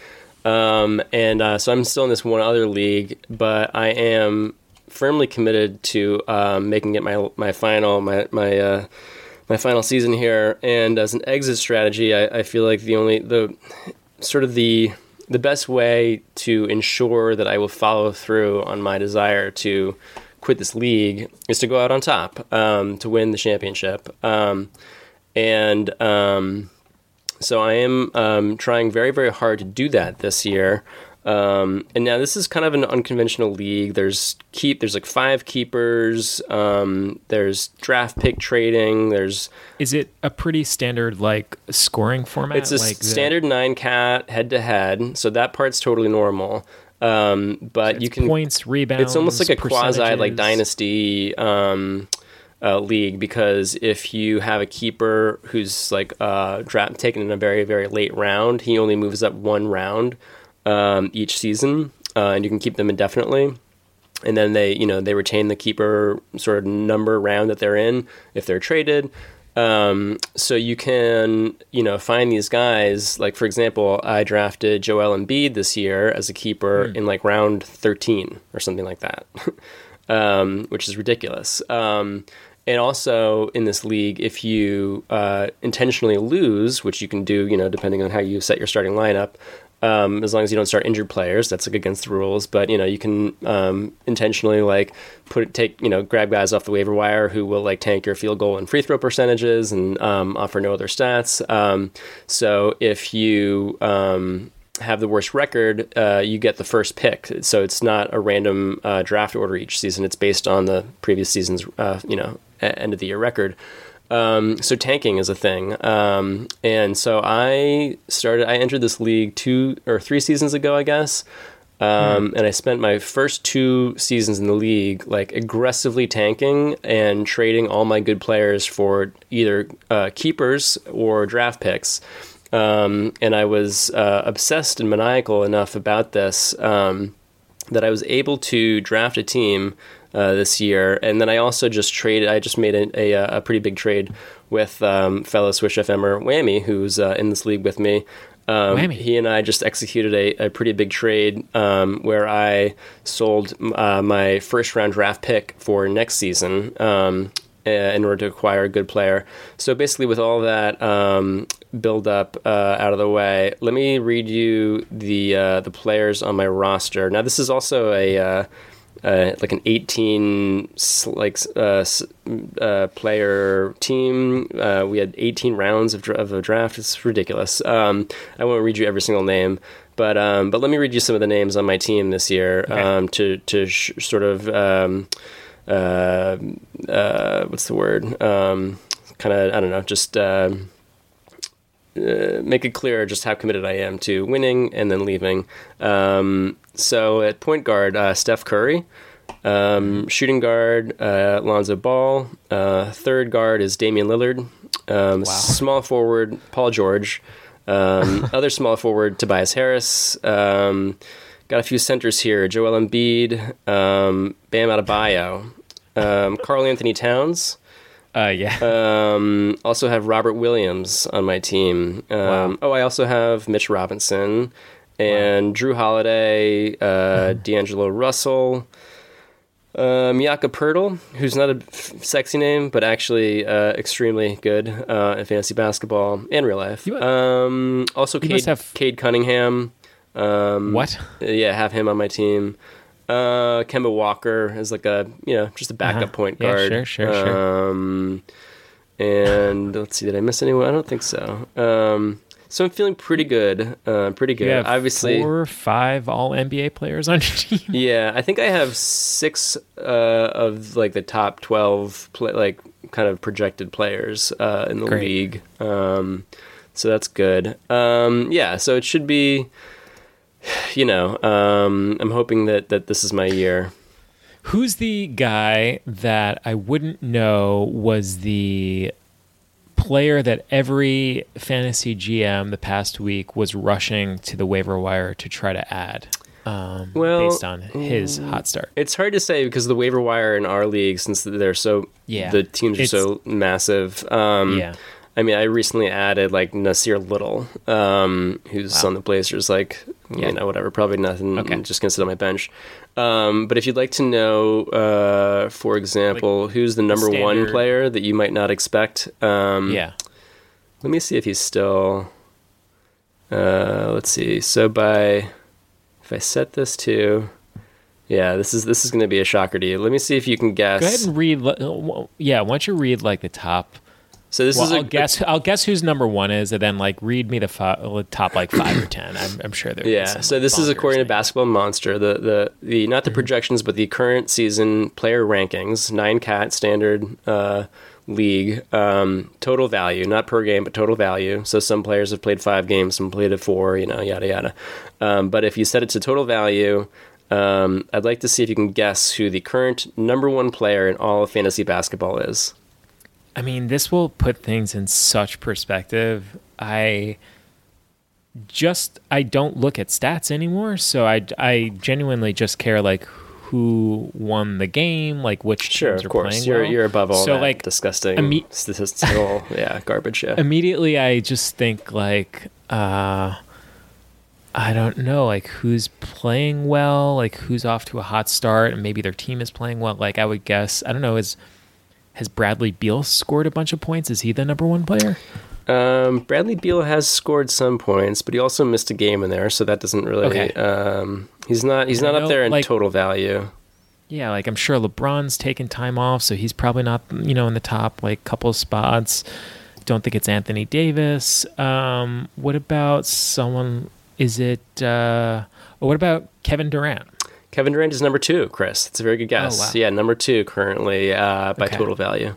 um, and uh, so I'm still in this one other league, but I am firmly committed to um, making it my my final my my uh, my final season here. And as an exit strategy, I, I feel like the only the sort of the the best way to ensure that I will follow through on my desire to quit this league is to go out on top um, to win the championship. Um, and um, so I am um, trying very, very hard to do that this year. Um, and now this is kind of an unconventional league. There's keep. There's like five keepers. Um, there's draft pick trading. There's Is it a pretty standard like scoring format? it's a like the- standard nine cat head to head. So that part's totally normal. Um, but you can points, rebounds. it's almost like a quasi like dynasty um, uh, league because if you have a keeper who's like uh, draft taken in a very very late round, he only moves up one round um, each season, uh, and you can keep them indefinitely. And then they you know they retain the keeper sort of number round that they're in if they're traded. Um, so you can, you know, find these guys. Like for example, I drafted Joel Embiid this year as a keeper in like round 13 or something like that, um, which is ridiculous. Um, and also in this league, if you uh, intentionally lose, which you can do, you know, depending on how you set your starting lineup, um, as long as you don't start injured players. That's like against the rules, but you know you can um, intentionally like put take you know grab guys off the waiver wire who will like tank your field goal and free throw percentages and um, offer no other stats. Um, so if you um, have the worst record, uh, you get the first pick. So it's not a random uh, draft order each season. It's based on the previous season's uh, you know end of the year record. Um, so tanking is a thing, um, and so I started. I entered this league two or three seasons ago, I guess. Um, And I spent my first two seasons in the league like aggressively tanking and trading all my good players for either uh, keepers or draft picks. Um, and I was uh, obsessed and maniacal enough about this um, that I was able to draft a team uh, this year, and then I also just traded. I just made a, a, a pretty big trade with um, fellow Swish FMer Whammy, who's uh, in this league with me. Um, Whammy. He and I just executed a, a pretty big trade um, where I sold uh, my first round draft pick for next season um, uh, in order to acquire a good player. So basically, with all that um, build up uh, out of the way, let me read you the uh, the players on my roster. Now, this is also a uh, like an 18 like uh, uh, player team. Uh, we had 18 rounds of, dra- of a draft. It's ridiculous. Um, I won't read you every single name, but um, but let me read you some of the names on my team this year um, to to sh- sort of um, uh, uh, what's the word? Um, kind of I don't know, just. Uh, make it clear just how committed I am to winning and then leaving. Um, so at point guard, uh, Steph Curry. Um, shooting guard, uh, Lonzo Ball. Uh, third guard is Damian Lillard. Um, Small forward, Paul George. Um, other small forward, Tobias Harris. Um, got a few centers here: Joel Embiid, um, Bam Adebayo, um, Karl-Anthony Towns. Uh, yeah. Um, also have Robert Williams on my team. Um, Oh, I also have Mitch Robinson and Jrue Holiday, uh, D'Angelo Russell, um, Jakob Poeltl, who's not a f- sexy name, but actually uh, extremely good uh, in fantasy basketball and real life. You- Um, also, Cade, have- Cade Cunningham. Um, what? yeah, have him on my team. Uh, Kemba Walker is like a you know just a backup Uh-huh. point Yeah, guard. sure, sure, sure. Um, and let's see, did I miss anyone? I don't think so. Um, so I'm feeling pretty good. Uh, pretty good. Obviously, four or five all NBA players on your team. yeah. I think I have six uh, of like the top twelve play, like kind of projected players uh, in the Great. league. Um, so that's good. Um, yeah. So it should be. You know, um, I'm hoping that that this is my year. Who's the guy that I wouldn't know was the player that every fantasy GM the past week was rushing to the waiver wire to try to add? Um, Well, based on his hot start. It's hard to say because the waiver wire in our league, since they're so Yeah. the teams are so massive. Um, Yeah. I mean, I recently added like Nassir Little, um, who's on the Blazers. Like, Yeah. you know, whatever, probably nothing. Okay. I'm just gonna sit on my bench. Um, but if you'd like to know, uh, for example, who's the number one player that you might not expect, um, Yeah. let me see if he's still. Uh, let's see. So by, if I set this to, yeah, this is this is going to be a shocker to you. Let me see if you can guess. Go ahead and read. uh, Yeah, why don't you read like the top? So this Well, is a I'll guess. I'll guess whose number one is, and then like read me the uh, top like five or ten. I'm, I'm sure there. Yeah. So this is according to Basketball Monster, the the the not the Mm-hmm. projections, but the current season player rankings, nine cat standard uh, league um, total value, not per game, but total value. So some players have played five games, some played four, you know, yada yada. Um, but if you set it to total value. Um, I'd like to see if you can guess who the current number one player in all of fantasy basketball is. I mean, this will put things in such perspective. I just I don't look at stats anymore, so I I genuinely just care like who won the game, like which Sure, teams of are course. playing You're well. you're above all so that like disgusting imme- statistical, yeah, garbage. Yeah. immediately I just think like uh I don't know like who's playing well, like who's off to a hot start and maybe their team is playing well. Like I would guess, I don't know, is has Bradley Beal scored a bunch of points? Is he the number one player? Um, Bradley Beal has scored some points, but he also missed a game in there, so that doesn't really. Okay. Um, he's not. He's not up there in like- total value. Yeah, like I'm sure LeBron's taken time off, so he's probably not, you know, in the top like couple spots. Don't think it's Anthony Davis. Um, what about someone? Is it? Uh, what about Kevin Durant? Kevin Durant is number two. Chris, that's a very good guess. Oh, wow. Yeah, number two currently uh, by Okay. total value.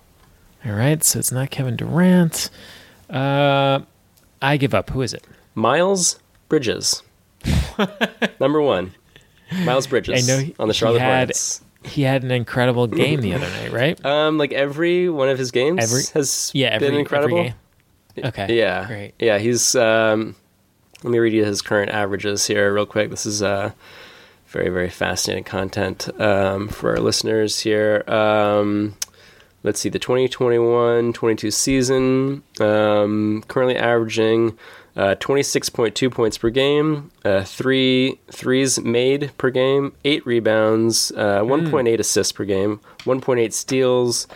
All right, so it's not Kevin Durant. Uh, I give up. Who is it? Miles Bridges, number one. Miles Bridges I know he- on the Charlotte he had- Hornets. He had an incredible game the other night, right? Um, like every one of his games Every- has Yeah, every, been incredible. every game. Okay. Yeah, Great. Yeah, he's. Um, let me read you his current averages here, real quick. This is uh, very, very fascinating content um, for our listeners here. Um, let's see, the 2021-22 season, um, currently averaging uh, 26.2 points per game, uh, three threes made per game, eight rebounds, uh, 1.8 assists per game, 1.8 steals,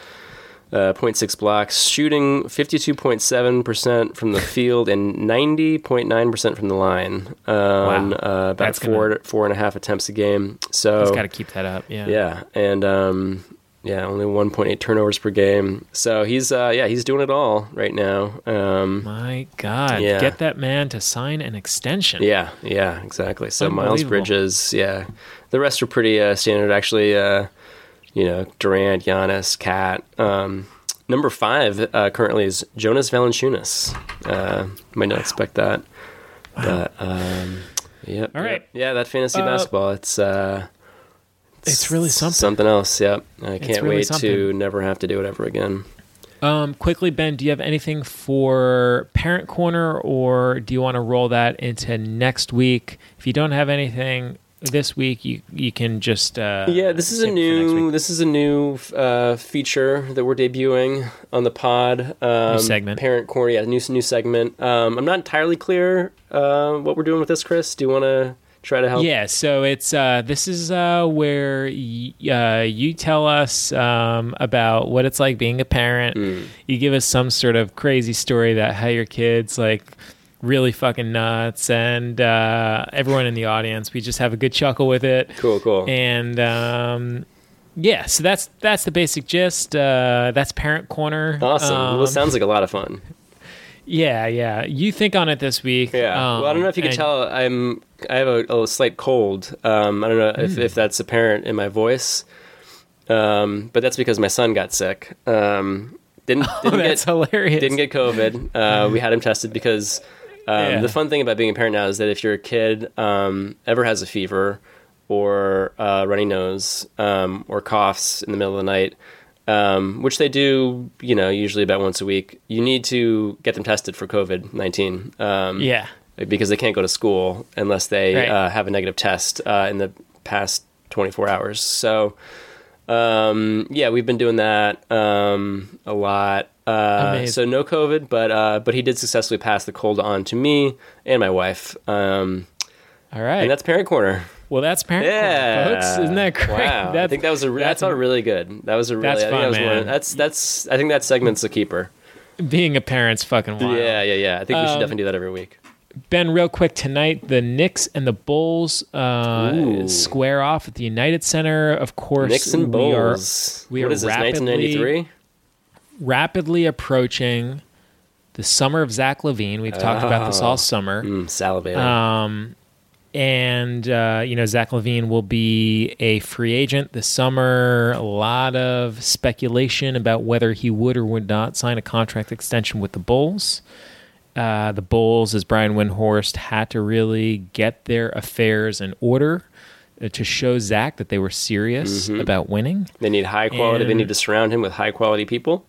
uh, 0.6 blocks, shooting 52.7% from the field and 90.9% from the line on Wow. uh, about That's gonna- four four and a half attempts a game. So He's got to keep that up. Yeah. yeah, and um, yeah, only 1.8 turnovers per game. So he's uh, yeah he's doing it all right now. Um, My God, Yeah. get that man to sign an extension. yeah, yeah, exactly. So Miles Bridges, yeah, the rest are pretty uh, standard actually. You know, Durant, Giannis, Cat. Um, number five uh, currently is Jonas Valanciunas. Uh, might not expect that, but um, yep. All right. yep. yeah, that fantasy Uh, basketball. It's uh, It's really something. Something else. Yep. I can't really wait to never have to do it ever again. Um, quickly, Ben, do you have anything for Parent Corner, or do you want to roll that into next week? If you don't have anything this week, you you can just uh, Yeah, this is a save it for next new this is a new uh, feature that we're debuting on the pod. Um, segment. Parent corner, yeah, new new segment. Um, I'm not entirely clear uh, what we're doing with this, Chris. Do you want to try to help? Yeah, so it's uh, this is uh, where y- uh, you tell us um, about what it's like being a parent. Mm. You give us some sort of crazy story that how your kids like really fucking nuts, and uh, everyone in the audience, we just have a good chuckle with it. Cool, cool. And um, yeah, so that's that's the basic gist. Uh, that's Parent Corner. awesome. Um, well, it sounds like a lot of fun. yeah, yeah. You think on it this week. Yeah. well, I don't know if you can tell. I'm I have a, a slight cold. Um, I don't know Hmm. if, if that's apparent in my voice. Um, but that's because my son got sick. Um, didn't didn't Oh, get hilarious. didn't get COVID. Uh, we had him tested because um, Yeah. the fun thing about being a parent now is that if your kid um, ever has a fever or uh, runny nose um, or coughs in the middle of the night, um, which they do, you know, usually about once a week, you need to get them tested for COVID nineteen. Um, yeah. because they can't go to school unless they Right. uh, have a negative test uh, in the past 24 hours. So, um, yeah, we've been doing that um, a lot. Uh, so no COVID, but uh, but he did successfully pass the cold on to me and my wife, um, All right. and that's Parent Corner. well, that's Parent Yeah, Corner, folks. Isn't that great? Wow, I That's- think that was a re- that's that's all really good. That was a really That's I that fun, was one of- that's that's I think that segment's a keeper. being a parent's fucking wild. Yeah, yeah, yeah. I think we should Um, definitely do that every week. Ben, real quick tonight, the Knicks and the Bulls uh, square off at the United Center. Of course, Knicks and we are Bulls. we what are is this? rapidly- 1993. rapidly approaching the summer of Zach LaVine. We've talked about this all Oh. summer. Mm, salivating. Um, and uh, you know Zach LaVine will be a free agent this summer. A lot of speculation about whether he would or would not sign a contract extension with the Bulls. Uh, the Bulls, as Brian Windhorst, had to really get their affairs in order uh, to show Zach that they were serious Mm-hmm. about winning. They need high quality. they need to surround him with high quality people.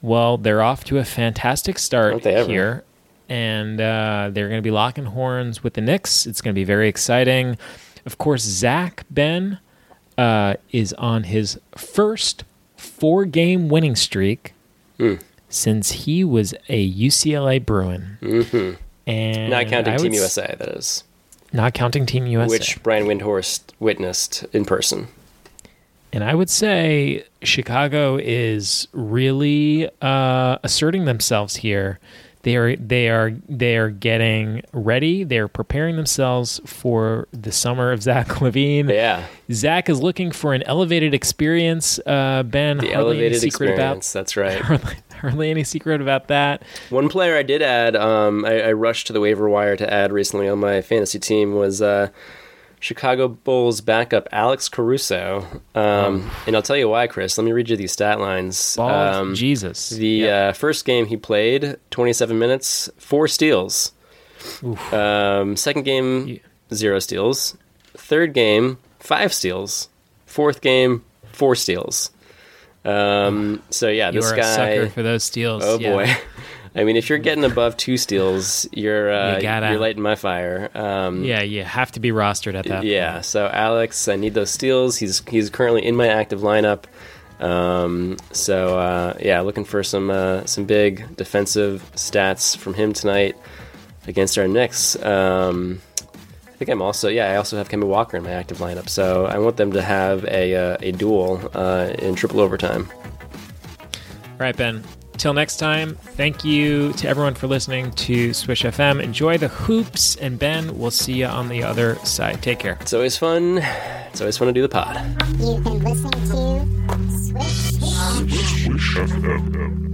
Well, they're off to a fantastic start here, and uh, they're going to be locking horns with the Knicks. It's going to be very exciting. Of course, Zach Ben uh, is on his first four-game winning streak Hmm. Since he was a UCLA Bruin, mm-hmm. and Not counting Team s- USA, that is, Not counting Team USA, which Brian Windhorst witnessed in person. And I would say Chicago is really uh, asserting themselves here. They are they are they are getting ready. They're preparing themselves for the summer of Zach LaVine. Yeah, Zach is looking for an elevated experience. Uh, ben, the elevated experience. That's right. Hardly, hardly any secret about that. One player I did add, um, I, I rushed to the waiver wire to add recently on my fantasy team was uh, Chicago Bulls backup Alex Caruso. Um, And I'll tell you why, Chris. Let me read you these stat lines. Um, Jesus. The uh, first game he played, 27 minutes, four steals. Um, second game, zero steals. Third game, five steals. Fourth game, four steals. Um, so yeah, this are guy. a sucker for those steals. Oh yeah. boy. I mean, if you're getting above two steals, you're uh, You you're lighting my fire. Um, Yeah, you have to be rostered at that. yeah. So Alex, I need those steals. He's he's currently in my active lineup. Um, so uh, yeah, looking for some uh, some big defensive stats from him tonight against our Knicks. Um, think I'm also yeah. I also have Kemba Walker in my active lineup, so I want them to have a uh, a duel uh, in triple overtime. All right, Ben. Till next time, thank you to everyone for listening to Swish FM. Enjoy the hoops, and Ben, we'll see you on the other side. Take care. It's always fun. It's always fun to do the pod. You've been listening to Swish. Swish FM.